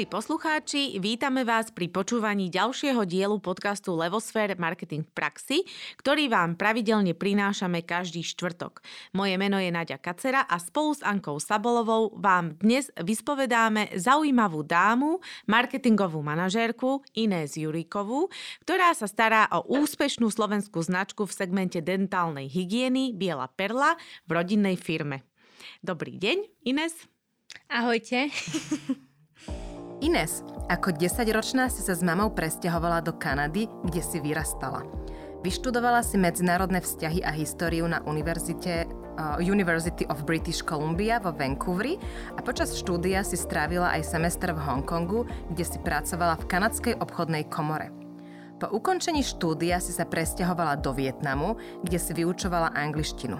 Milí poslucháči, vítame vás pri počúvaní ďalšieho dielu podcastu Levosfér Marketing v praxi, ktorý vám pravidelne prinášame každý štvrtok. Moje meno je Nadia Kacera a spolu s Ankou Sabolovou vám dnes vyspovedáme zaujímavú dámu, marketingovú manažérku Inés Juríkovú, ktorá sa stará o úspešnú slovenskú značku v segmente dentálnej hygieny Biela Perla v rodinnej firme. Dobrý deň, Inés. Ahojte. Ines, ako 10-ročná si sa s mamou presťahovala do Kanady, kde si vyrastala. Vyštudovala si medzinárodné vzťahy a históriu na univerzite uh, University of British Columbia vo Vancouveri a počas štúdia si strávila aj semester v Hongkongu, kde si pracovala v kanadskej obchodnej komore. Po ukončení štúdia si sa presťahovala do Vietnamu, kde si vyučovala angličtinu.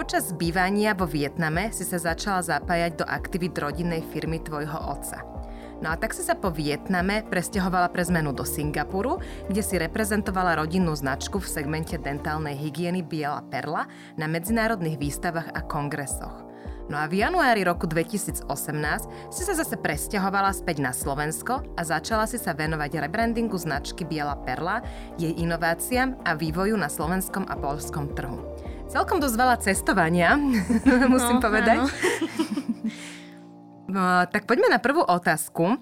Počas bývania vo Vietname si sa začala zapájať do aktivít rodinnej firmy tvojho otca – No a tak si sa po Vietname presťahovala pre zmenu do Singapuru, kde si reprezentovala rodinnú značku v segmente dentálnej hygieny Biela Perla na medzinárodných výstavách a kongresoch. No a v januári roku 2018 si sa zase presťahovala späť na Slovensko a začala si sa venovať rebrandingu značky Biela Perla, jej inováciám a vývoju na slovenskom a polskom trhu. Celkom dosť veľa cestovania, musím no, povedať. No, tak poďme na prvú otázku.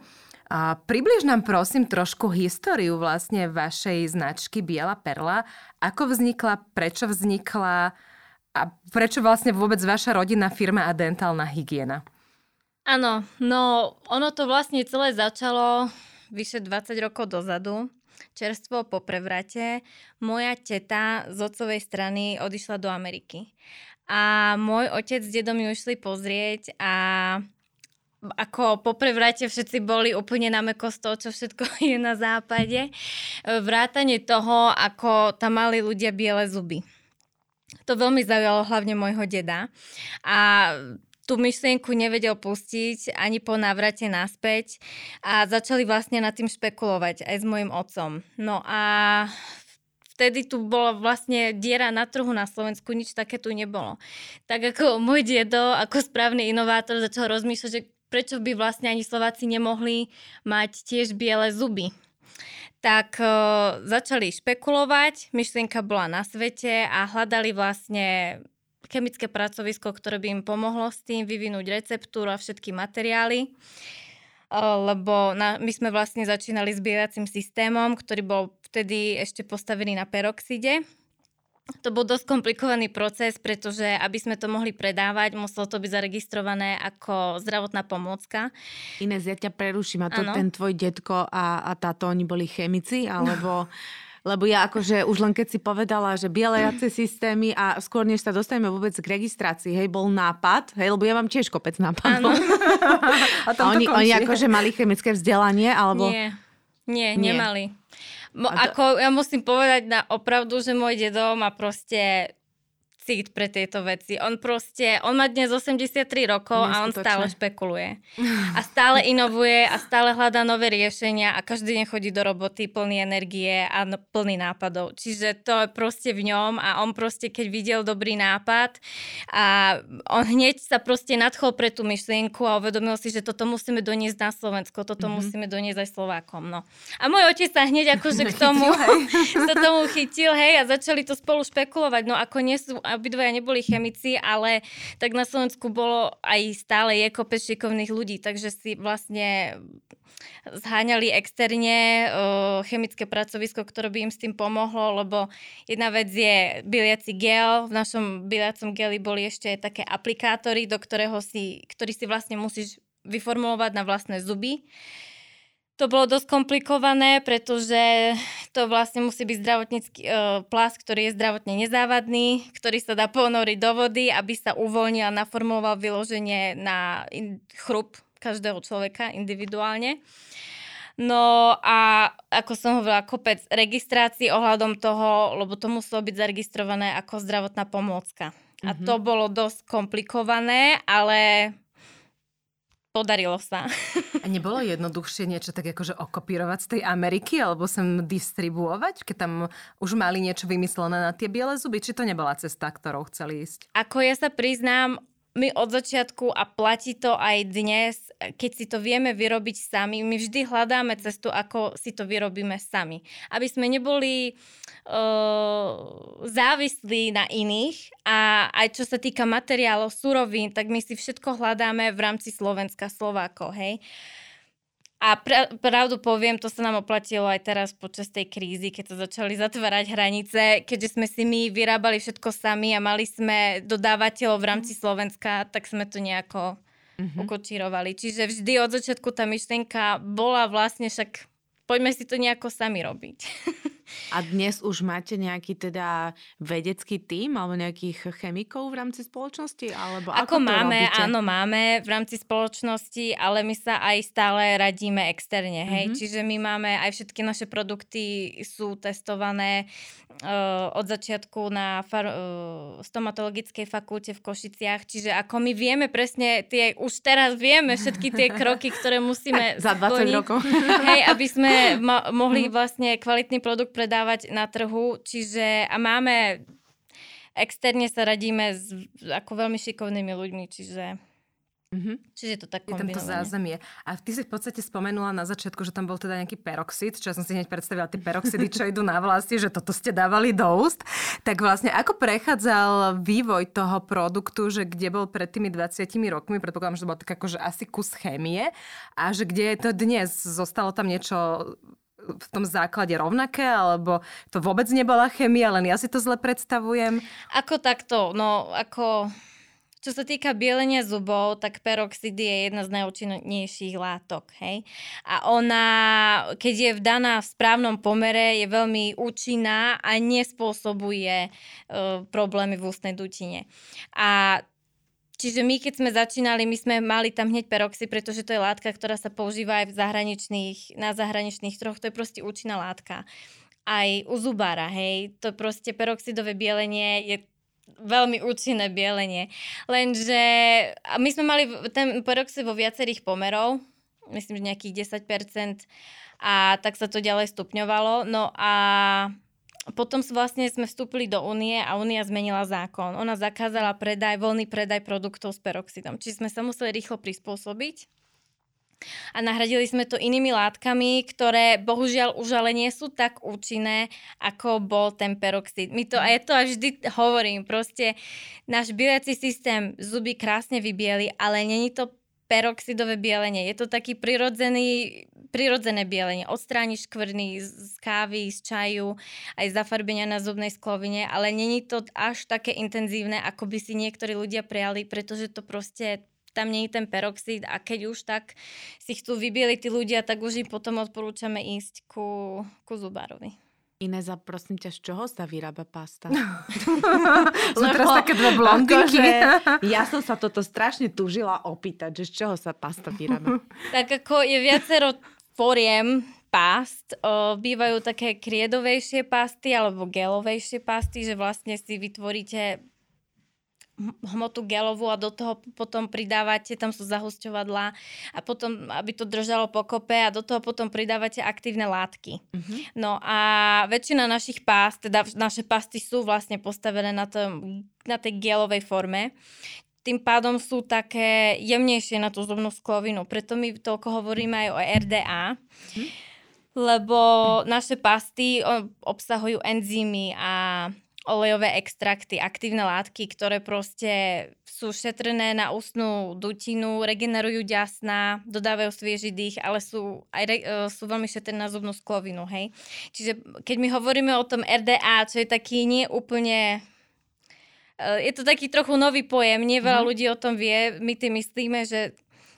A približ nám prosím trošku históriu vlastne vašej značky Biela perla. Ako vznikla, prečo vznikla a prečo vlastne vôbec vaša rodinná firma a dentálna hygiena? Áno, no ono to vlastne celé začalo vyše 20 rokov dozadu. Čerstvo po prevrate. Moja teta z otcovej strany odišla do Ameriky. A môj otec s dedom ju išli pozrieť a ako po prevrate všetci boli úplne na meko z toho, čo všetko je na západe. Vrátanie toho, ako tam mali ľudia biele zuby. To veľmi zaujalo hlavne môjho deda. A tú myšlienku nevedel pustiť ani po návrate naspäť a začali vlastne nad tým špekulovať aj s mojim otcom. No a vtedy tu bola vlastne diera na trhu na Slovensku, nič také tu nebolo. Tak ako môj dedo, ako správny inovátor, začal rozmýšľať, že prečo by vlastne ani Slováci nemohli mať tiež biele zuby. Tak e, začali špekulovať, myšlienka bola na svete a hľadali vlastne chemické pracovisko, ktoré by im pomohlo s tým vyvinúť receptúru a všetky materiály. E, lebo na, my sme vlastne začínali s systémom, ktorý bol vtedy ešte postavený na peroxide to bol dosť komplikovaný proces, pretože aby sme to mohli predávať, muselo to byť zaregistrované ako zdravotná pomôcka. Inés, ja ťa preruším. A to ano. ten tvoj detko a, a táto, oni boli chemici? Alebo... Lebo ja akože už len keď si povedala, že bielejace systémy a skôr než sa dostaneme vôbec k registrácii, hej, bol nápad, hej, lebo ja mám tiež kopec nápadov. a, a oni, oni akože mali chemické vzdelanie, alebo... Nie, nie, nie. Mo, to... Ako ja musím povedať na opravdu, že môj dedo má proste cít pre tieto veci. On proste, on má dnes 83 rokov a on stále špekuluje. A stále inovuje a stále hľadá nové riešenia a každý deň chodí do roboty plný energie a plný nápadov. Čiže to je proste v ňom a on proste, keď videl dobrý nápad a on hneď sa proste nadchol pre tú myšlienku a uvedomil si, že toto musíme doniesť na Slovensko, toto mm-hmm. musíme doniesť aj Slovákom. No. A môj otec sa hneď akože k tomu, sa tomu chytil, hej, a začali to spolu špekulovať. No ako nie sú obidvaja neboli chemici, ale tak na Slovensku bolo aj stále je kopec šikovných ľudí, takže si vlastne zháňali externe chemické pracovisko, ktoré by im s tým pomohlo, lebo jedna vec je byliaci gel, v našom byliacom geli boli ešte také aplikátory, do ktorého si, ktorý si vlastne musíš vyformulovať na vlastné zuby. To bolo dosť komplikované, pretože to vlastne musí byť zdravotnícky e, plast, ktorý je zdravotne nezávadný, ktorý sa dá ponoriť do vody, aby sa uvoľnil a naformoval vyloženie na in, chrup každého človeka individuálne. No a ako som hovorila, kopec registrácií ohľadom toho, lebo to muselo byť zaregistrované ako zdravotná pomôcka. A mhm. to bolo dosť komplikované, ale podarilo sa. A nebolo jednoduchšie niečo tak akože okopírovať z tej Ameriky alebo sem distribuovať, keď tam už mali niečo vymyslené na tie biele zuby? Či to nebola cesta, ktorou chceli ísť? Ako ja sa priznám, my od začiatku a platí to aj dnes, keď si to vieme vyrobiť sami, my vždy hľadáme cestu, ako si to vyrobíme sami. Aby sme neboli uh, závislí na iných a aj čo sa týka materiálov, surovín, tak my si všetko hľadáme v rámci Slovenska, Slovákov, hej. Uh, a pra, pravdu poviem, to sa nám oplatilo aj teraz počas tej krízy, keď sa začali zatvárať hranice, keďže sme si my vyrábali všetko sami a mali sme dodávateľov v rámci Slovenska, tak sme to nejako mm-hmm. ukočírovali. Čiže vždy od začiatku tá myšlienka bola vlastne však poďme si to nejako sami robiť. A dnes už máte nejaký teda vedecký tím alebo nejakých chemikov v rámci spoločnosti? Alebo ako, ako máme, robíte? áno, máme v rámci spoločnosti, ale my sa aj stále radíme externe, hej. Mm-hmm. Čiže my máme aj všetky naše produkty sú testované uh, od začiatku na far- uh, stomatologickej fakulte v Košiciach, čiže ako my vieme presne tie, už teraz vieme všetky tie kroky, ktoré musíme Za 20 splniť, rokov. Hej, aby sme ma- mohli mhm. vlastne kvalitný produkt predávať na trhu. Čiže a máme externe sa radíme s ako veľmi šikovnými ľuďmi, čiže Mm-hmm. Čiže to tak Je tam to zázemie. A ty si v podstate spomenula na začiatku, že tam bol teda nejaký peroxid, čo ja som si hneď predstavila tie peroxidy, čo idú na vlasti, že toto ste dávali do úst. Tak vlastne ako prechádzal vývoj toho produktu, že kde bol pred tými 20 rokmi, predpokladám, že to bol tak akože asi kus chémie a že kde je to dnes? Zostalo tam niečo v tom základe rovnaké, alebo to vôbec nebola chemia, len ja si to zle predstavujem? Ako takto, no ako čo sa týka bielenia zubov, tak peroxid je jedna z najúčinnejších látok, hej. A ona, keď je vdaná v správnom pomere, je veľmi účinná a nespôsobuje uh, problémy v ústnej dutine. A Čiže my, keď sme začínali, my sme mali tam hneď peroxy, pretože to je látka, ktorá sa používa aj v zahraničných, na zahraničných troch. To je proste účinná látka. Aj u zubára, hej. To proste peroxidové bielenie je veľmi účinné bielenie. Lenže my sme mali ten peroxid vo viacerých pomerov, myslím, že nejakých 10%, a tak sa to ďalej stupňovalo. No a potom vlastne sme vstúpili do únie a únia zmenila zákon. Ona zakázala predaj, voľný predaj produktov s peroxidom. Čiže sme sa museli rýchlo prispôsobiť a nahradili sme to inými látkami, ktoré bohužiaľ už ale nie sú tak účinné, ako bol ten peroxid. My to, a ja to aj vždy hovorím, proste náš bieliaci systém zuby krásne vybieli, ale není to peroxidové bielenie. Je to taký prirodzený, prirodzené bielenie. Odstráni škvrny z kávy, z čaju, aj zafarbenia na zubnej sklovine, ale není to až také intenzívne, ako by si niektorí ľudia prijali, pretože to proste tam nie je ten peroxid a keď už tak si chcú vybieliť tí ľudia, tak už im potom odporúčame ísť ku, ku zubárovi. Ineza, prosím ťa, z čoho sa vyrába pasta? Sú teraz také dve blondinky. Akože, ja som sa toto strašne tužila opýtať, že z čoho sa pasta vyrába. tak ako je viacero foriem past. O, bývajú také kriedovejšie pasty alebo gelovejšie pasty, že vlastne si vytvoríte hmotu gelovú a do toho potom pridávate, tam sú zahusťovadlá a potom, aby to držalo pokope a do toho potom pridávate aktívne látky. Mm-hmm. No a väčšina našich pást, teda naše pasty sú vlastne postavené na, tom, na tej gelovej forme, tým pádom sú také jemnejšie na tú zubnú sklovinu. Preto my toľko hovoríme aj o RDA. Mm-hmm. Lebo naše pasty obsahujú enzymy a olejové extrakty, aktívne látky, ktoré proste sú šetrné na ústnú dutinu, regenerujú ďasná, dodávajú svieži dých, ale sú, aj re, e, sú veľmi šetrné na zubnú sklovinu, hej. Čiže keď my hovoríme o tom RDA, čo je taký nie úplne je to taký trochu nový pojem, nie veľa mm. ľudí o tom vie. My tým myslíme, že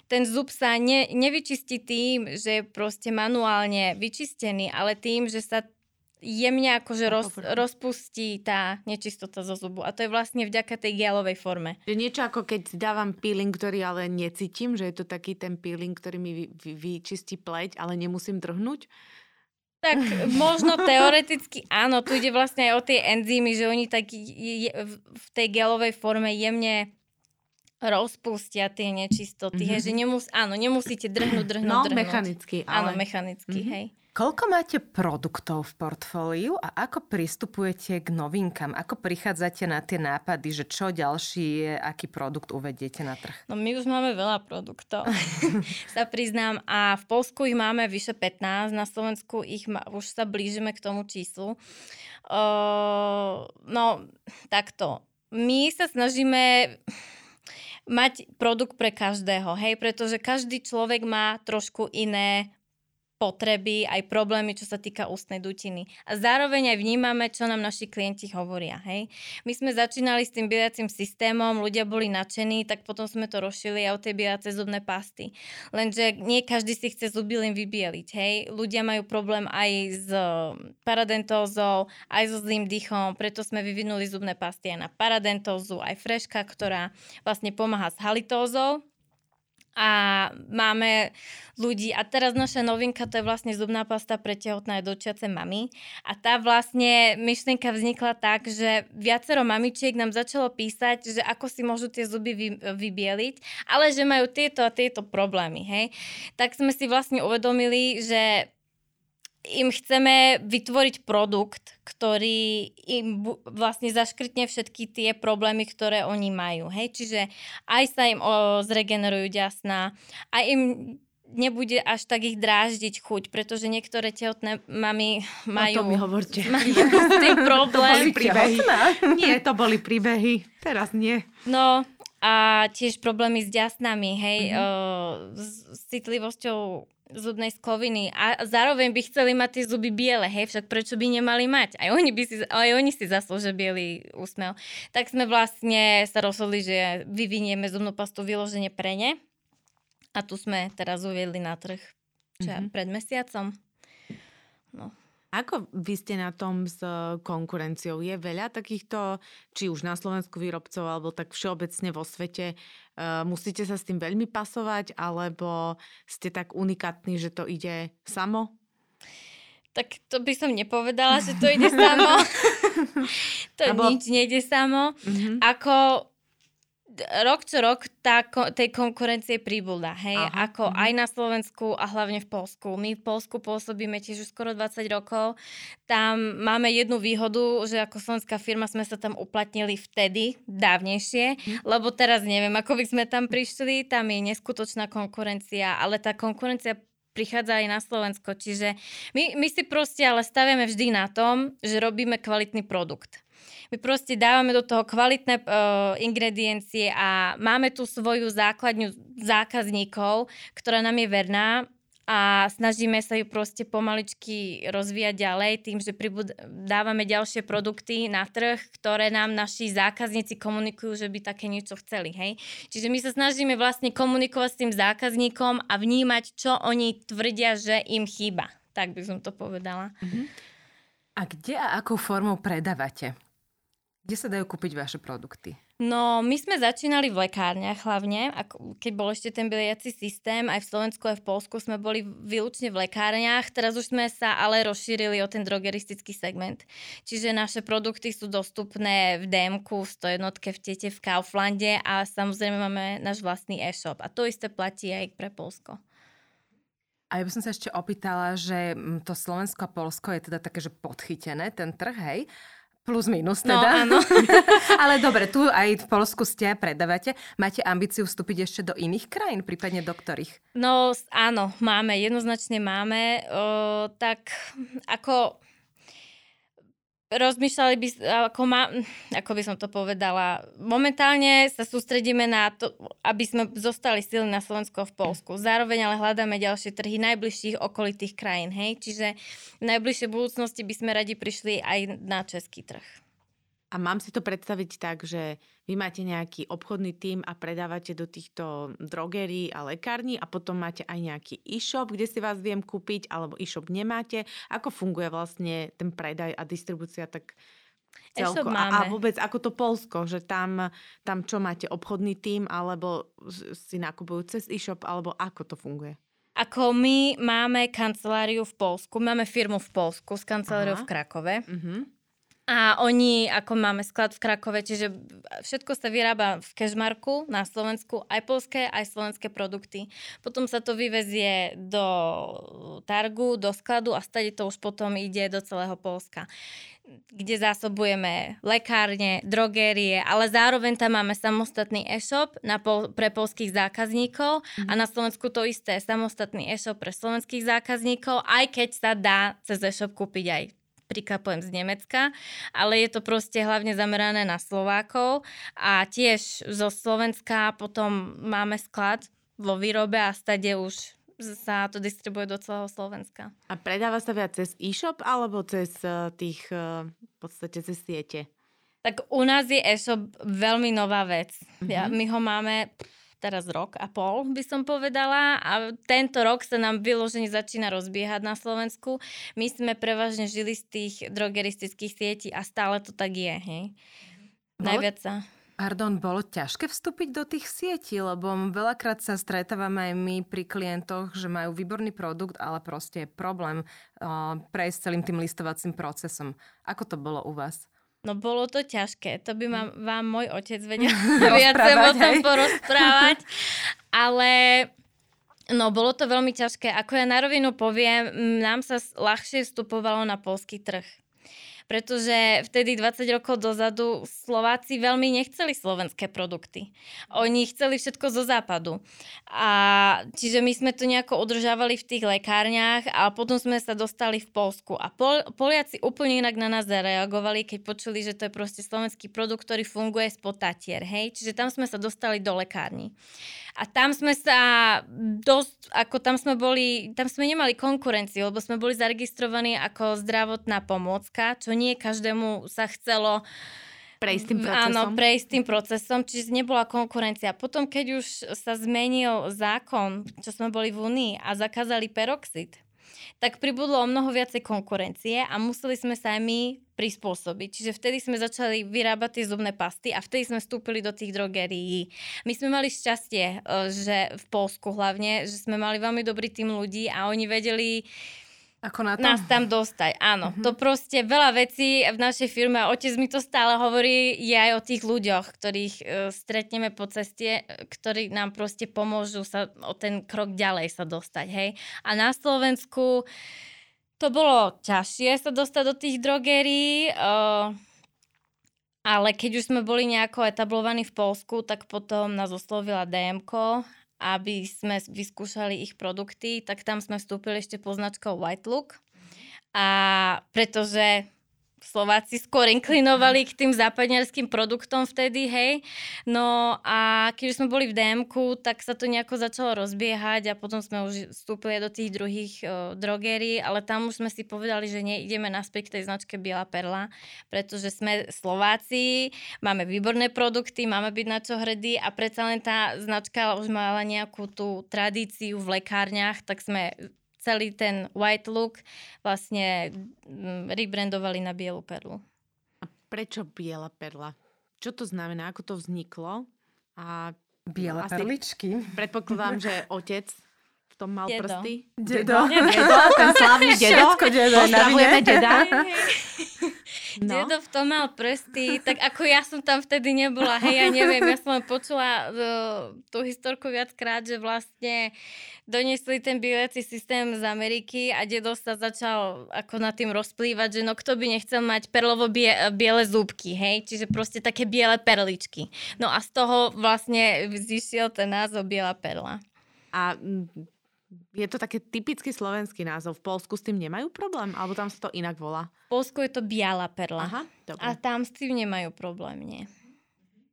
ten zub sa ne, nevyčistí tým, že je proste manuálne vyčistený, ale tým, že sa jemne akože roz, rozpustí tá nečistota zo zubu. A to je vlastne vďaka tej gelovej forme. Je niečo ako keď dávam peeling, ktorý ale necítim, že je to taký ten peeling, ktorý mi vy, vy, vyčistí pleť, ale nemusím trhnúť? Tak možno teoreticky áno, tu ide vlastne aj o tie enzymy, že oni tak je, v tej gelovej forme jemne rozpustia tie nečistoty, mm-hmm. hej, že nemus, áno, nemusíte drhnúť, drhnúť, no, drhnúť. mechanicky. Ale... Áno, mechanicky, mm-hmm. hej. Koľko máte produktov v portfóliu a ako pristupujete k novinkám? Ako prichádzate na tie nápady, že čo ďalší, aký produkt uvediete na trh? No my už máme veľa produktov, sa priznám. A v Polsku ich máme vyše 15, na Slovensku ich ma, už sa blížime k tomu číslu. Uh, no, takto. My sa snažíme mať produkt pre každého, hej, pretože každý človek má trošku iné potreby, aj problémy, čo sa týka ústnej dutiny. A zároveň aj vnímame, čo nám naši klienti hovoria. Hej? My sme začínali s tým bielacím systémom, ľudia boli nadšení, tak potom sme to rozšili aj o tie bielace zubné pasty. Lenže nie každý si chce zuby len vybieliť. Hej? Ľudia majú problém aj s paradentózou, aj so zlým dýchom, preto sme vyvinuli zubné pasty aj na paradentózu, aj freška, ktorá vlastne pomáha s halitózou, a máme ľudí. A teraz naša novinka, to je vlastne zubná pasta pre tehotné a dočiace mamy. A tá vlastne myšlienka vznikla tak, že viacero mamičiek nám začalo písať, že ako si môžu tie zuby vy, vybieliť, ale že majú tieto a tieto problémy. Hej? Tak sme si vlastne uvedomili, že im chceme vytvoriť produkt, ktorý im vlastne zaškrtne všetky tie problémy, ktoré oni majú. Hej? Čiže aj sa im o, zregenerujú ďasná, aj im nebude až tak ich dráždiť chuť, pretože niektoré tehotné mami majú... No to mi hovorte. Majú problém. To boli príbehy. Nie, to boli príbehy. Teraz nie. No, a tiež problémy s ďasnami, hej, mm-hmm. o, s, s citlivosťou zubnej skloviny a zároveň by chceli mať tie zuby biele, hej, však prečo by nemali mať? Aj oni, by si, aj oni si zaslúžia biely úsmev. Tak sme vlastne sa rozhodli, že vyvinieme zubnú pastu vyloženie pre ne a tu sme teraz uviedli na trh čo mm-hmm. pred mesiacom. No. Ako vy ste na tom s konkurenciou? Je veľa takýchto, či už na Slovensku výrobcov, alebo tak všeobecne vo svete? Uh, musíte sa s tým veľmi pasovať, alebo ste tak unikátni, že to ide samo? Tak to by som nepovedala, že to ide samo. to Abo... nič nejde samo. Mm-hmm. Ako rok čo rok tá, tej konkurencie pribúda, hej, Aha. ako mhm. aj na Slovensku a hlavne v Polsku. My v Polsku pôsobíme tiež už skoro 20 rokov. Tam máme jednu výhodu, že ako slovenská firma sme sa tam uplatnili vtedy, dávnejšie, hm. lebo teraz neviem, ako by sme tam prišli, tam je neskutočná konkurencia, ale tá konkurencia prichádza aj na Slovensko. Čiže my, my si proste ale staviame vždy na tom, že robíme kvalitný produkt. My proste dávame do toho kvalitné uh, ingrediencie a máme tu svoju základňu zákazníkov, ktorá nám je verná a snažíme sa ju proste pomaličky rozvíjať ďalej tým, že pribud- dávame ďalšie produkty na trh, ktoré nám naši zákazníci komunikujú, že by také niečo chceli. Hej? Čiže my sa snažíme vlastne komunikovať s tým zákazníkom a vnímať, čo oni tvrdia, že im chýba. Tak by som to povedala. Uh-huh. A kde a akou formou predávate? Kde sa dajú kúpiť vaše produkty? No, my sme začínali v lekárniach hlavne, ako, keď bol ešte ten biliaci systém, aj v Slovensku, aj v Polsku sme boli výlučne v lekárniach, teraz už sme sa ale rozšírili o ten drogeristický segment. Čiže naše produkty sú dostupné v dm v 101 v Tete, v Kauflande a samozrejme máme náš vlastný e-shop. A to isté platí aj pre Polsko. A ja by som sa ešte opýtala, že mm, to Slovensko a Polsko je teda také, že podchytené, ten trh, hej? Plus minus no, teda. No, áno. Ale dobre, tu aj v Polsku ste predávate. Máte ambíciu vstúpiť ešte do iných krajín, prípadne do ktorých? No áno, máme, jednoznačne máme. O, tak ako rozmýšľali by, ako, ma, ako by som to povedala, momentálne sa sústredíme na to, aby sme zostali silní na Slovensku a v Polsku. Zároveň ale hľadáme ďalšie trhy najbližších okolitých krajín, hej? Čiže v najbližšej budúcnosti by sme radi prišli aj na český trh. A mám si to predstaviť tak, že vy máte nejaký obchodný tím a predávate do týchto drogerií a lekární a potom máte aj nejaký e-shop, kde si vás viem kúpiť, alebo e-shop nemáte. Ako funguje vlastne ten predaj a distribúcia tak celko? A, a vôbec ako to Polsko, že tam, tam čo máte, obchodný tím, alebo si nakupujú cez e-shop, alebo ako to funguje? Ako my máme kanceláriu v Polsku, máme firmu v Polsku s kanceláriou Aha. v Krakove. Uh-huh A oni, ako máme sklad v Krakove, čiže všetko sa vyrába v Kešmarku na Slovensku, aj polské, aj slovenské produkty. Potom sa to vyvezie do Targu, do skladu a stade to už potom ide do celého Polska kde zásobujeme lekárne, drogérie, ale zároveň tam máme samostatný e-shop na pol, pre polských zákazníkov mm. a na Slovensku to isté, samostatný e-shop pre slovenských zákazníkov, aj keď sa dá cez e-shop kúpiť aj prikapujem z Nemecka, ale je to proste hlavne zamerané na Slovákov a tiež zo Slovenska potom máme sklad vo výrobe a stade už sa to distribuje do celého Slovenska. A predáva sa viac cez e-shop alebo cez uh, tých, uh, v podstate cez siete? Tak u nás je e-shop veľmi nová vec. Mm-hmm. Ja, my ho máme teraz rok a pol, by som povedala. A tento rok sa nám vyloženie začína rozbiehať na Slovensku. My sme prevažne žili z tých drogeristických sietí a stále to tak je. Hej? Najviac sa... Pardon, bolo ťažké vstúpiť do tých sietí, lebo veľakrát sa stretávame aj my pri klientoch, že majú výborný produkt, ale proste je problém uh, prejsť celým tým listovacím procesom. Ako to bolo u vás? No bolo to ťažké, to by ma, vám môj otec vedel viac o tom porozprávať, ale no bolo to veľmi ťažké. Ako ja na rovinu poviem, nám sa ľahšie vstupovalo na polský trh pretože vtedy 20 rokov dozadu Slováci veľmi nechceli slovenské produkty. Oni chceli všetko zo západu. A čiže my sme to nejako udržávali v tých lekárniach a potom sme sa dostali v Polsku. A Pol, Poliaci úplne inak na nás zareagovali, keď počuli, že to je proste slovenský produkt, ktorý funguje spod Tatier. Hej? Čiže tam sme sa dostali do lekárni. A tam sme sa dosť, ako tam sme boli, tam sme nemali konkurenciu, lebo sme boli zaregistrovaní ako zdravotná pomôcka, čo nie každému sa chcelo prejsť tým procesom. Áno, prejsť tým procesom, čiže nebola konkurencia. Potom, keď už sa zmenil zákon, čo sme boli v Únii a zakázali peroxid, tak pribudlo o mnoho viacej konkurencie a museli sme sa aj my prispôsobiť. Čiže vtedy sme začali vyrábať tie zubné pasty a vtedy sme vstúpili do tých drogerií. My sme mali šťastie, e, že v Polsku hlavne, že sme mali veľmi dobrý tým ľudí a oni vedeli ako na? Nás tam dostať, áno. Mm-hmm. To proste veľa vecí v našej firme, a otec mi to stále hovorí, je aj o tých ľuďoch, ktorých uh, stretneme po ceste, ktorí nám proste pomôžu sa o ten krok ďalej sa dostať, hej. A na Slovensku to bolo ťažšie sa dostať do tých drogerií, uh, ale keď už sme boli nejako etablovaní v Polsku, tak potom nás oslovila DMK aby sme vyskúšali ich produkty, tak tam sme vstúpili ešte poznačkou White Look. A pretože Slováci skôr inklinovali k tým západňarským produktom vtedy, hej. No a keď sme boli v dm tak sa to nejako začalo rozbiehať a potom sme už vstúpili do tých druhých uh, drogérií, ale tam už sme si povedali, že neideme naspäť k tej značke Biela Perla, pretože sme Slováci, máme výborné produkty, máme byť na čo hrdí a predsa len tá značka už mala nejakú tú tradíciu v lekárniach, tak sme celý ten white look vlastne mm, rebrandovali na bielu perlu. A prečo biela perla? Čo to znamená? Ako to vzniklo? A Biele perličky. Predpokladám, že otec v tom mal dedo. prsty. Dedo. Dedo, dedo ten slavný dedo. Všetko dedo. Pozdravujeme deda. No. Dedo v tom mal prsty, tak ako ja som tam vtedy nebola, hej, ja neviem, ja som počula uh, tú historku viackrát, že vlastne doniesli ten bielací systém z Ameriky a dedo sa začal ako na tým rozplývať, že no kto by nechcel mať perlovo bie, biele zúbky, hej, čiže proste také biele perličky. No a z toho vlastne zišiel ten názov Biela perla. A je to také typický slovenský názov. V Polsku s tým nemajú problém? Alebo tam sa to inak volá? V Polsku je to biela perla. Aha, dobre. A tam s tým nemajú problém, nie.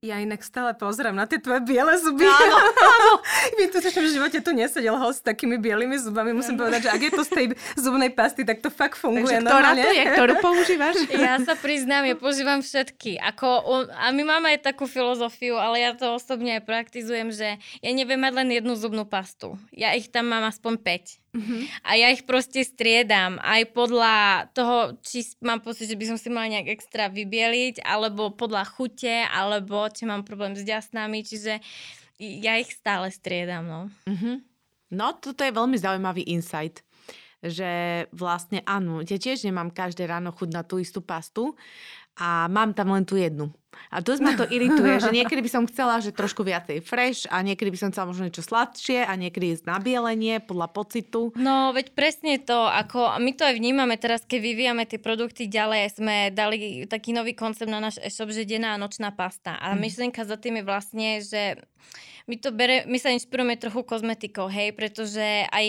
Ja inak stále pozriem na tie tvoje biele zuby. Áno, áno. My tu v živote tu nesedel host s takými bielými zubami. Musím povedať, že ak je to z tej zubnej pasty, tak to fakt funguje Takže ktorá normálne. to je? Ktorú používaš? Ja sa priznám, ja používam všetky. Ako, a my máme aj takú filozofiu, ale ja to osobne aj praktizujem, že ja neviem mať len jednu zubnú pastu. Ja ich tam mám aspoň 5. Uh-huh. A ja ich proste striedam aj podľa toho, či mám pocit, že by som si mala nejak extra vybieliť, alebo podľa chute, alebo či mám problém s ďasnami, čiže ja ich stále striedam. No, uh-huh. no toto je veľmi zaujímavý insight že vlastne áno, ja tiež nemám každé ráno chuť na tú istú pastu a mám tam len tú jednu. A dosť ma to irituje, že niekedy by som chcela, že trošku viacej fresh a niekedy by som chcela možno niečo sladšie a niekedy ísť na bielenie podľa pocitu. No, veď presne to, ako my to aj vnímame teraz, keď vyvíjame tie produkty ďalej, sme dali taký nový koncept na náš e-shop, že denná a nočná pasta. A mm. myšlienka za tým je vlastne, že my to bere, my sa inšpirujeme trochu kozmetikou, hej, pretože aj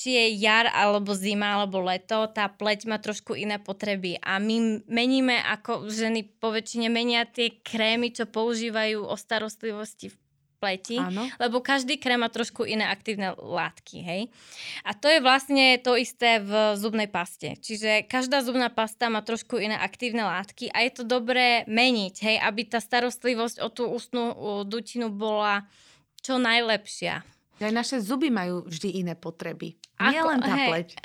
či je jar alebo zima alebo leto, tá pleť má trošku iné potreby a my meníme ako ženy po väčšine menia tie krémy, čo používajú o starostlivosti v pleti, Áno. lebo každý krém má trošku iné aktívne látky, hej. A to je vlastne to isté v zubnej paste. Čiže každá zubná pasta má trošku iné aktívne látky a je to dobré meniť, hej, aby tá starostlivosť o tú ústnu dutinu bola čo najlepšia. Aj naše zuby majú vždy iné potreby. Ako, Nie len tá hej. pleť.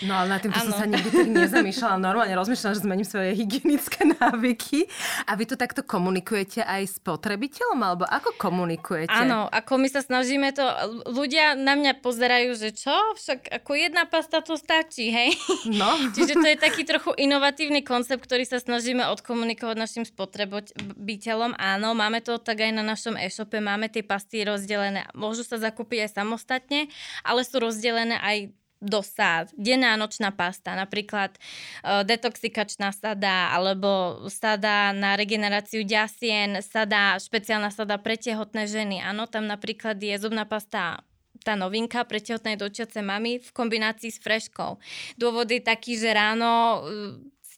No ale na týmto som sa nikdy tak nezamýšľala. Normálne rozmýšľam, že zmením svoje hygienické návyky. A vy to takto komunikujete aj s potrebiteľom? Alebo ako komunikujete? Áno, ako my sa snažíme to... Ľudia na mňa pozerajú, že čo? Však ako jedna pasta to stačí, hej? No. Čiže to je taký trochu inovatívny koncept, ktorý sa snažíme odkomunikovať našim spotrebiteľom. Áno, máme to tak aj na našom e-shope. Máme tie pasty rozdelené. Môžu sa zakúpiť aj samostatne, ale sú rozdelené aj do sád. Denná nočná pasta, napríklad uh, detoxikačná sada, alebo sada na regeneráciu ďasien, sada, špeciálna sada pre tehotné ženy. Áno, tam napríklad je zubná pasta tá novinka pre tehotné dočiace mamy v kombinácii s freškou. Dôvod je taký, že ráno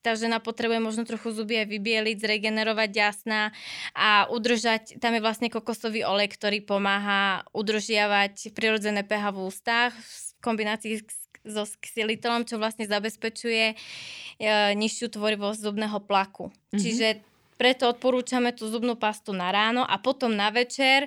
tá žena potrebuje možno trochu zuby aj vybieliť, zregenerovať jasná a udržať, tam je vlastne kokosový olej, ktorý pomáha udržiavať prirodzené pH v ústach kombinácii so xylitolom, čo vlastne zabezpečuje e, nižšiu tvorivosť zubného plaku. Mm-hmm. Čiže preto odporúčame tú zubnú pastu na ráno a potom na večer.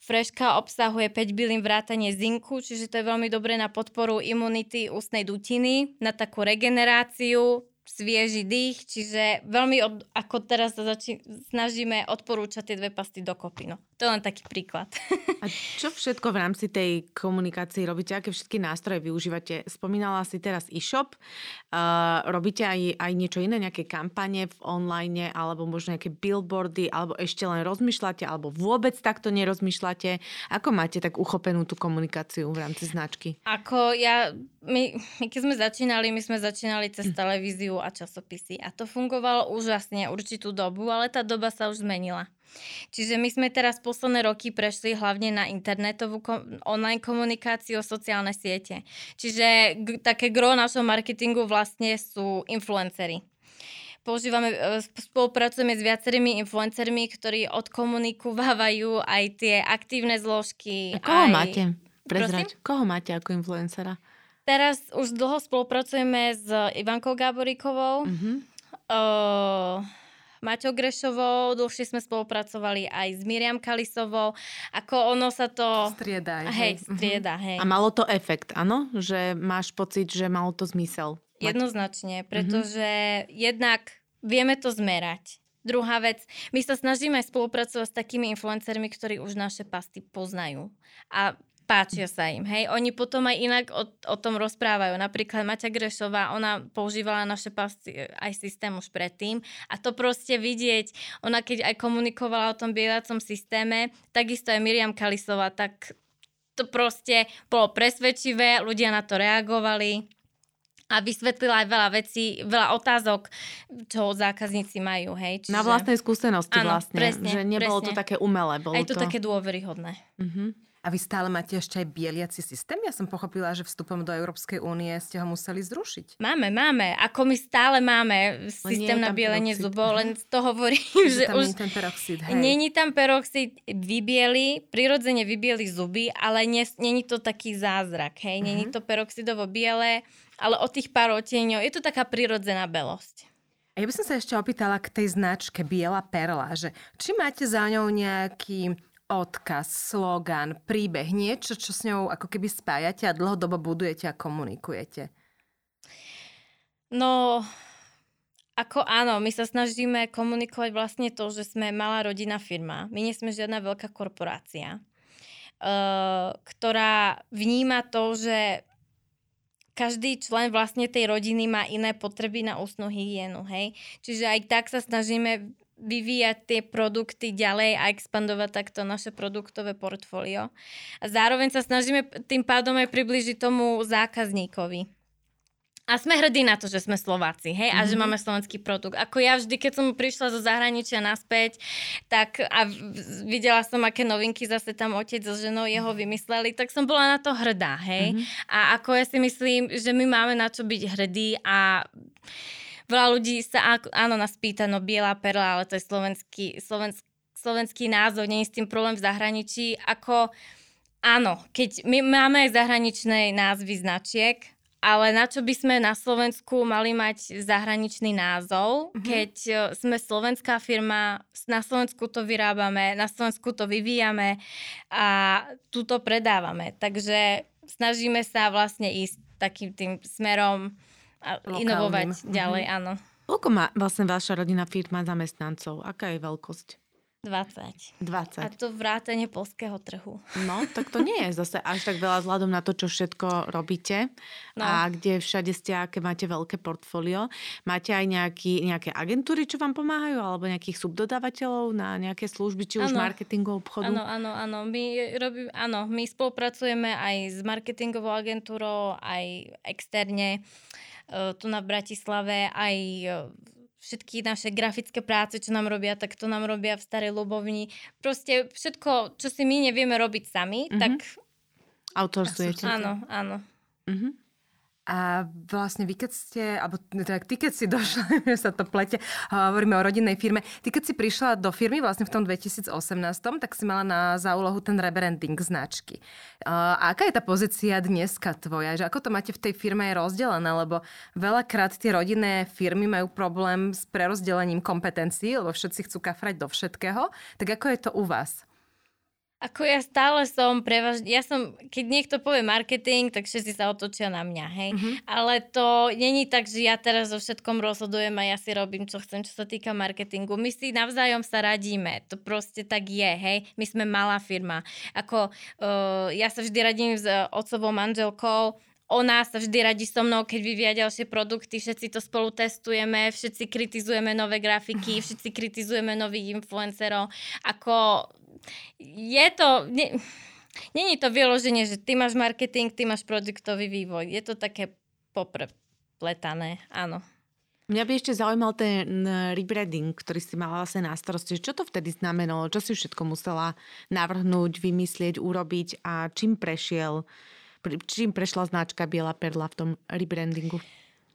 Freška obsahuje 5 bylín vrátanie zinku, čiže to je veľmi dobré na podporu imunity ústnej dutiny, na takú regeneráciu, svieži dých, čiže veľmi od, ako teraz sa zači- snažíme odporúčať tie dve pasty dokopy. No. To je len taký príklad. A čo všetko v rámci tej komunikácii robíte? Aké všetky nástroje využívate? Spomínala si teraz e-shop. Uh, robíte aj, aj niečo iné, nejaké kampane v online, alebo možno nejaké billboardy, alebo ešte len rozmýšľate, alebo vôbec takto nerozmýšľate? Ako máte tak uchopenú tú komunikáciu v rámci značky? Ako ja, my, my keď sme začínali, my sme začínali cez televíziu a časopisy. A to fungovalo úžasne určitú dobu, ale tá doba sa už zmenila. Čiže my sme teraz posledné roky prešli hlavne na internetovú kom- online komunikáciu, sociálne siete. Čiže g- také gro našho marketingu vlastne sú influencery používame, e, spolupracujeme s viacerými influencermi, ktorí odkomunikovávajú aj tie aktívne zložky. A koho aj... máte? Prezrať. Koho máte ako influencera? Teraz už dlho spolupracujeme s Ivankou Gáboríkovou, mm-hmm. uh, Maťou Grešovou, dlhšie sme spolupracovali aj s Miriam Kalisovou. Ako ono sa to... Strieda. Hej, hej. Mhm. strieda, hej. A malo to efekt, áno? Že máš pocit, že malo to zmysel? Jednoznačne, pretože mm-hmm. jednak vieme to zmerať. Druhá vec, my sa snažíme spolupracovať s takými influencermi, ktorí už naše pasty poznajú. A páčia sa im. Hej, oni potom aj inak o, o tom rozprávajú. Napríklad Maťa Grešová, ona používala naše pasty e, aj systém už predtým a to proste vidieť, ona keď aj komunikovala o tom bielacom systéme, takisto aj Miriam Kalisová, tak to proste bolo presvedčivé, ľudia na to reagovali a vysvetlila aj veľa vecí, veľa otázok, čo zákazníci majú. Hej. Čiže... Na vlastnej skúsenosti áno, vlastne. Presne, že nebolo presne. to také umelé. Bolo aj to, to také dôveryhodné. Uh-huh. A vy stále máte ešte aj bieliaci systém? Ja som pochopila, že vstupom do Európskej únie ste ho museli zrušiť. Máme, máme. Ako my stále máme systém na bielenie zubov, len to hovorím, že, že tam už... Není ten peroxid, hej. Není tam peroxid, vybieli, prirodzene vybieli zuby, ale není to taký zázrak, hej. Není uh-huh. to peroxidovo biele, ale od tých pár odtieňov je to taká prirodzená belosť. Ja by som sa ešte opýtala k tej značke Biela perla, že či máte za ňou nejaký odkaz, slogan, príbeh, niečo, čo s ňou ako keby spájate a dlhodobo budujete a komunikujete? No, ako áno, my sa snažíme komunikovať vlastne to, že sme malá rodina firma. My nie sme žiadna veľká korporácia, uh, ktorá vníma to, že každý člen vlastne tej rodiny má iné potreby na ústnu hygienu, hej. Čiže aj tak sa snažíme vyvíjať tie produkty ďalej a expandovať takto naše produktové portfólio. A zároveň sa snažíme tým pádom aj približiť tomu zákazníkovi. A sme hrdí na to, že sme Slováci, hej, mm-hmm. a že mhm. máme slovenský produkt. Ako ja vždy, keď som prišla zo zahraničia naspäť, tak a videla som, aké novinky zase tam otec so ženou jeho vymysleli, tak som bola na to hrdá, hej. Mm-hmm. A ako ja si myslím, že my máme na čo byť hrdí a veľa ľudí sa, áno, nás pýta, no biela perla, ale to je slovenský, slovenský, slovenský názov, nie je s tým problém v zahraničí. Ako, áno, keď my máme aj zahraničné názvy značiek, ale na čo by sme na Slovensku mali mať zahraničný názov, mm-hmm. keď e, sme slovenská firma, na Slovensku to vyrábame, na Slovensku to vyvíjame a tu to predávame. Takže snažíme sa vlastne ísť takým tým smerom a Lokálnym. inovovať mm-hmm. ďalej, áno. Koľko má vlastne vaša rodina firma zamestnancov? Aká je veľkosť? 20. 20. A to vrátanie polského trhu. No, tak to nie je zase až tak veľa vzhľadom na to, čo všetko robíte no. a kde všade ste, aké máte veľké portfólio. Máte aj nejaký, nejaké agentúry, čo vám pomáhajú, alebo nejakých subdodávateľov na nejaké služby, či už ano. marketingu, obchodu? Áno, áno, áno. My, robí, áno. my spolupracujeme aj s marketingovou agentúrou, aj externe e, tu na Bratislave, aj všetky naše grafické práce, čo nám robia, tak to nám robia v Starej Lubovni. Proste všetko, čo si my nevieme robiť sami, mm-hmm. tak... Outsourcujete. Áno, áno. Mm-hmm. A vlastne vy keď ste, alebo tak ty keď si došla, že sa to plete, hovoríme o rodinnej firme, ty keď si prišla do firmy vlastne v tom 2018, tak si mala na za úlohu ten rebranding značky. A aká je tá pozícia dneska tvoja? Že ako to máte v tej firme aj rozdelené? Lebo veľakrát tie rodinné firmy majú problém s prerozdelením kompetencií, lebo všetci chcú kafrať do všetkého. Tak ako je to u vás? Ako ja stále som prevažne, ja som, keď niekto povie marketing, tak všetci sa otočia na mňa, hej. Mm-hmm. Ale to není tak, že ja teraz so všetkom rozhodujem a ja si robím, čo chcem, čo sa týka marketingu. My si navzájom sa radíme, to proste tak je, hej. My sme malá firma. Ako, uh, ja sa vždy radím s otcovou manželkou, ona sa vždy radí so mnou, keď vyvíja ďalšie produkty, všetci to spolu testujeme, všetci kritizujeme nové grafiky, všetci kritizujeme nových influencerov. Ako je to... Nie, Není to vyloženie, že ty máš marketing, ty máš produktový vývoj. Je to také poprepletané, áno. Mňa by ešte zaujímal ten rebranding, ktorý si mala vlastne na starosti. Čo to vtedy znamenalo? Čo si všetko musela navrhnúť, vymyslieť, urobiť a čím prešiel, čím prešla značka Biela perla v tom rebrandingu?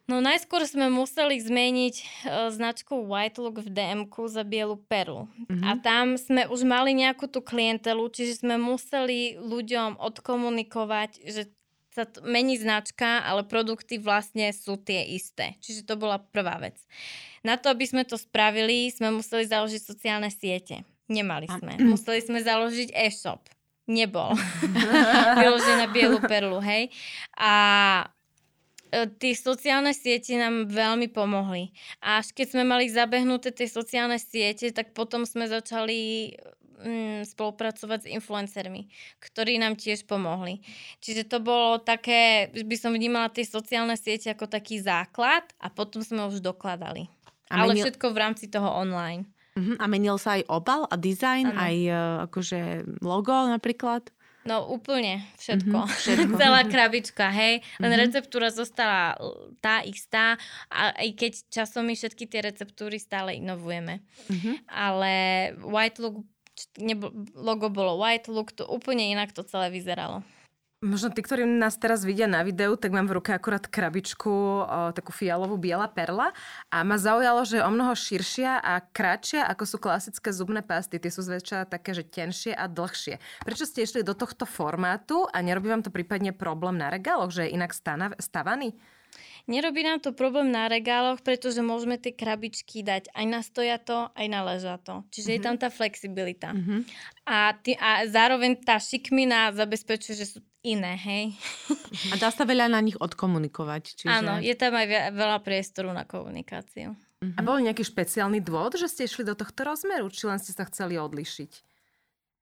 No najskôr sme museli zmeniť uh, značku White Look v dm za bielu perlu. Mm-hmm. A tam sme už mali nejakú tú klientelu, čiže sme museli ľuďom odkomunikovať, že sa t- mení značka, ale produkty vlastne sú tie isté. Čiže to bola prvá vec. Na to, aby sme to spravili, sme museli založiť sociálne siete. Nemali sme. Museli sme založiť e-shop. Nebol. Vyložené na bielu perlu, hej. A E, tie sociálne siete nám veľmi pomohli. A až keď sme mali zabehnuté tie sociálne siete, tak potom sme začali mm, spolupracovať s influencermi, ktorí nám tiež pomohli. Čiže to bolo také, by som vnímala tie sociálne siete ako taký základ a potom sme už dokladali. A Ale všetko v rámci toho online. Uh-huh. A menil sa aj obal a dizajn, ano. aj uh, akože logo napríklad? No úplne všetko. Mm-hmm, všetko. Celá krabička, hej. Len mm-hmm. receptúra zostala tá istá a aj keď časom my všetky tie receptúry stále inovujeme. Mm-hmm. Ale White Look, nebo, logo bolo White Look, to úplne inak to celé vyzeralo. Možno tí, ktorí nás teraz vidia na videu, tak mám v ruke akurát krabičku, o, takú fialovú biela perla a ma zaujalo, že je o mnoho širšia a kratšia, ako sú klasické zubné pasty. Tie sú zväčša také, že tenšie a dlhšie. Prečo ste išli do tohto formátu a nerobí vám to prípadne problém na regáloch, že je inak stavaný? Nerobí nám to problém na regáloch, pretože môžeme tie krabičky dať aj na stojato, aj na ležato. Čiže mm-hmm. je tam tá flexibilita. Mm-hmm. A, tý, a zároveň tá šikmina zabezpečuje, že sú iné, hej. A dá sa veľa na nich odkomunikovať. Čiže... Áno, je tam aj veľa priestoru na komunikáciu. Mm-hmm. A bol nejaký špeciálny dôvod, že ste išli do tohto rozmeru? Či len ste sa chceli odlišiť?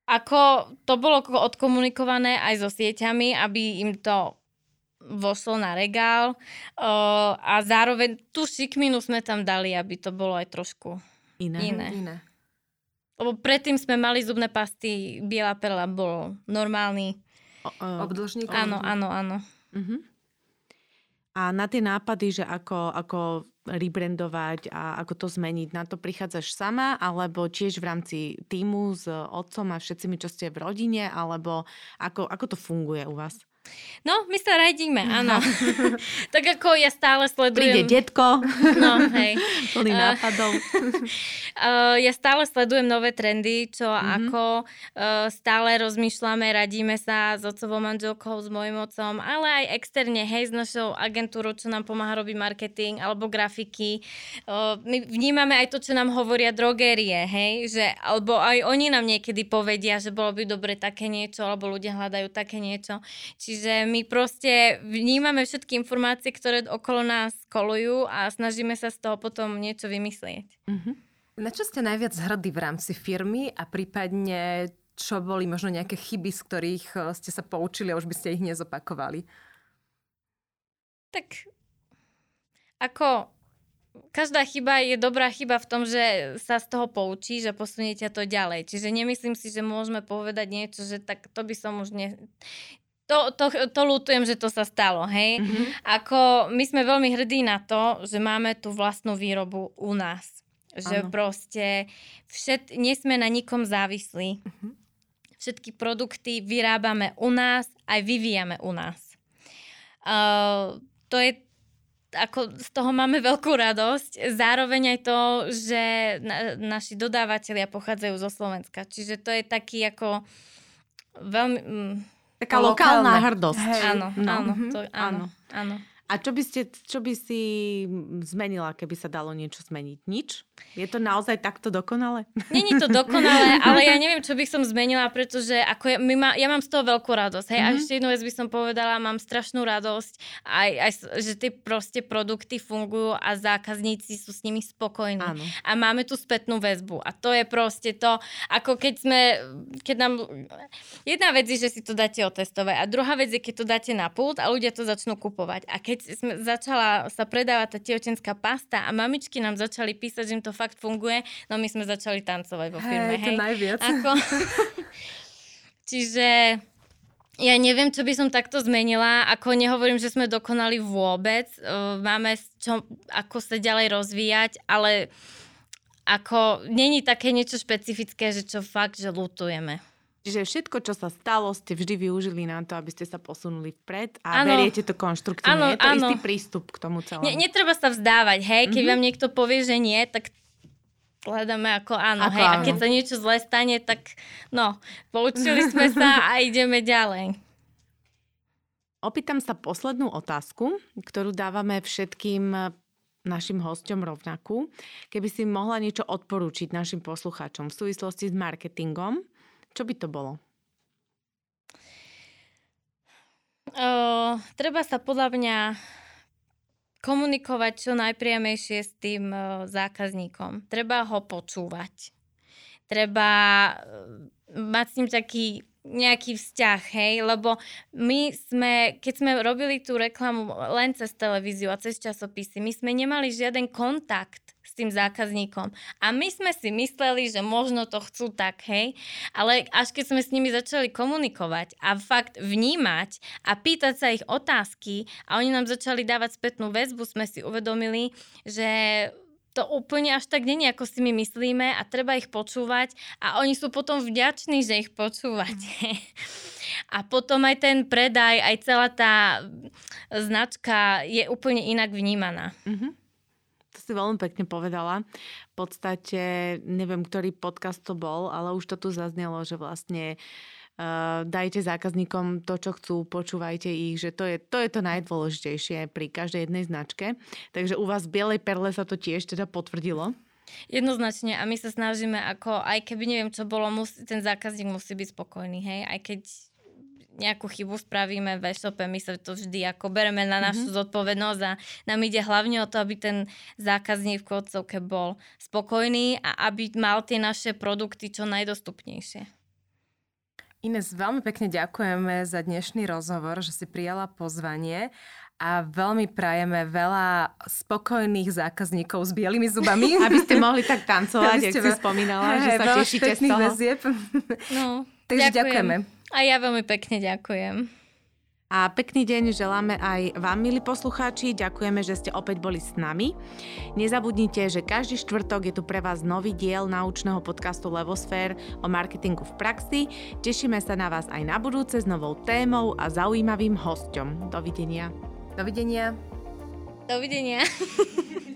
Ako to bolo odkomunikované aj so sieťami, aby im to vošlo na regál uh, a zároveň tú šikminu sme tam dali, aby to bolo aj trošku iné. iné. iné. Lebo predtým sme mali zubné pasty, biela perla bol normálny. O? Áno, áno, áno. Uh-huh. A na tie nápady, že ako, ako rebrandovať a ako to zmeniť, na to prichádzaš sama, alebo tiež v rámci týmu s otcom a všetcimi, čo ste v rodine, alebo ako, ako to funguje u vás? No, my sa radíme, áno. tak ako ja stále sledujem... Príde detko. no, hej. Plný uh, nápadov. uh, ja stále sledujem nové trendy, čo mm-hmm. ako uh, stále rozmýšľame, radíme sa s otcovou manželkou, s mojim otcom, ale aj externe, hej, s našou agentúrou, čo nám pomáha robiť marketing alebo grafiky. Uh, my vnímame aj to, čo nám hovoria drogérie, hej, že, alebo aj oni nám niekedy povedia, že bolo by dobre také niečo, alebo ľudia hľadajú také niečo. Či Čiže my proste vnímame všetky informácie, ktoré okolo nás kolujú a snažíme sa z toho potom niečo vymyslieť. Uh-huh. Na čo ste najviac hrdí v rámci firmy a prípadne čo boli možno nejaké chyby, z ktorých eh, ste sa poučili a už by ste ich nezopakovali? Tak ako každá chyba je dobrá chyba v tom, že sa z toho poučíš a posuniete to ďalej. Čiže nemyslím si, že môžeme povedať niečo, že tak to by som už ne to, to, to lutujem, že to sa stalo, hej. Mm-hmm. Ako my sme veľmi hrdí na to, že máme tú vlastnú výrobu u nás. Že ano. proste všet, nie sme na nikom závislí. Mm-hmm. Všetky produkty vyrábame u nás, aj vyvíjame u nás. Uh, to je ako z toho máme veľkú radosť. Zároveň aj to, že na, naši dodávateľia pochádzajú zo Slovenska. Čiže to je taký ako veľmi... Taká lokálna hrdosť. Hej. Áno, no. áno, to, áno, áno. A čo by, ste, čo by si zmenila, keby sa dalo niečo zmeniť? Nič? Je to naozaj takto dokonale? Není to dokonale, ale ja neviem, čo by som zmenila, pretože ako ja, my má, ja mám z toho veľkú radosť. Hej? Mm-hmm. A mhm. ešte jednu vec by som povedala, mám strašnú radosť, aj, aj, že tie proste produkty fungujú a zákazníci sú s nimi spokojní. Áno. A máme tu spätnú väzbu. A to je proste to, ako keď sme, keď nám... Jedna vec je, že si to dáte otestovať a druhá vec je, keď to dáte na pult a ľudia to začnú kupovať. A keď sme začala sa predávať tá tehotenská pasta a mamičky nám začali písať, že im to fakt funguje, no my sme začali tancovať vo firme. Hej, to najviac. Ako... Čiže ja neviem, čo by som takto zmenila. Ako nehovorím, že sme dokonali vôbec. Máme čo, ako sa ďalej rozvíjať, ale ako není také niečo špecifické, že čo fakt, že lutujeme. Čiže všetko, čo sa stalo, ste vždy využili na to, aby ste sa posunuli vpred a ano. beriete to konštruktívne. Ano, je to ano. istý prístup k tomu celému. Ne, netreba sa vzdávať, hej. Keď mm-hmm. vám niekto povie, že nie, tak hľadáme ako áno, ako hej. Áno. A keď sa niečo zle stane, tak no, poučili sme sa a ideme ďalej. Opýtam sa poslednú otázku, ktorú dávame všetkým našim hosťom rovnakú. Keby si mohla niečo odporúčiť našim poslucháčom v súvislosti s marketingom, čo by to bolo? Uh, treba sa podľa mňa komunikovať čo najpriamejšie s tým zákazníkom. Treba ho počúvať. Treba mať s ním taký nejaký vzťah, hej, lebo my sme, keď sme robili tú reklamu len cez televíziu a cez časopisy, my sme nemali žiaden kontakt tým zákazníkom. A my sme si mysleli, že možno to chcú tak, hej, ale až keď sme s nimi začali komunikovať a fakt vnímať a pýtať sa ich otázky a oni nám začali dávať spätnú väzbu, sme si uvedomili, že to úplne až tak není, ako si my myslíme a treba ich počúvať a oni sú potom vďační, že ich počúvate. A potom aj ten predaj, aj celá tá značka je úplne inak vnímaná. Mm-hmm. Si veľmi pekne povedala. V podstate, neviem, ktorý podcast to bol, ale už to tu zaznelo, že vlastne uh, dajte zákazníkom to, čo chcú, počúvajte ich, že to je, to je to najdôležitejšie pri každej jednej značke. Takže u vás v Bielej perle sa to tiež teda potvrdilo. Jednoznačne a my sa snažíme ako, aj keby neviem čo bolo, musí, ten zákazník musí byť spokojný, hej, aj keď nejakú chybu spravíme v e-shope, my sa to vždy ako bereme na našu mm-hmm. zodpovednosť a nám ide hlavne o to, aby ten zákazník v kocovke bol spokojný a aby mal tie naše produkty čo najdostupnejšie. Ines, veľmi pekne ďakujeme za dnešný rozhovor, že si prijala pozvanie a veľmi prajeme veľa spokojných zákazníkov s bielými zubami. Aby ste mohli tak tancovať, ako si spomínala, že sa tešíte z toho. Väzieb. No, Takže ďakujem. ďakujeme. A ja veľmi pekne ďakujem. A pekný deň želáme aj vám, milí poslucháči. Ďakujeme, že ste opäť boli s nami. Nezabudnite, že každý štvrtok je tu pre vás nový diel naučného podcastu Levosfér o marketingu v praxi. Tešíme sa na vás aj na budúce s novou témou a zaujímavým hosťom. Dovidenia. Dovidenia. Dovidenia.